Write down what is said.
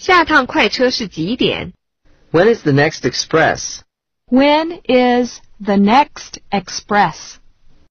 下趟快车是几点？When is the next express? When is the next express?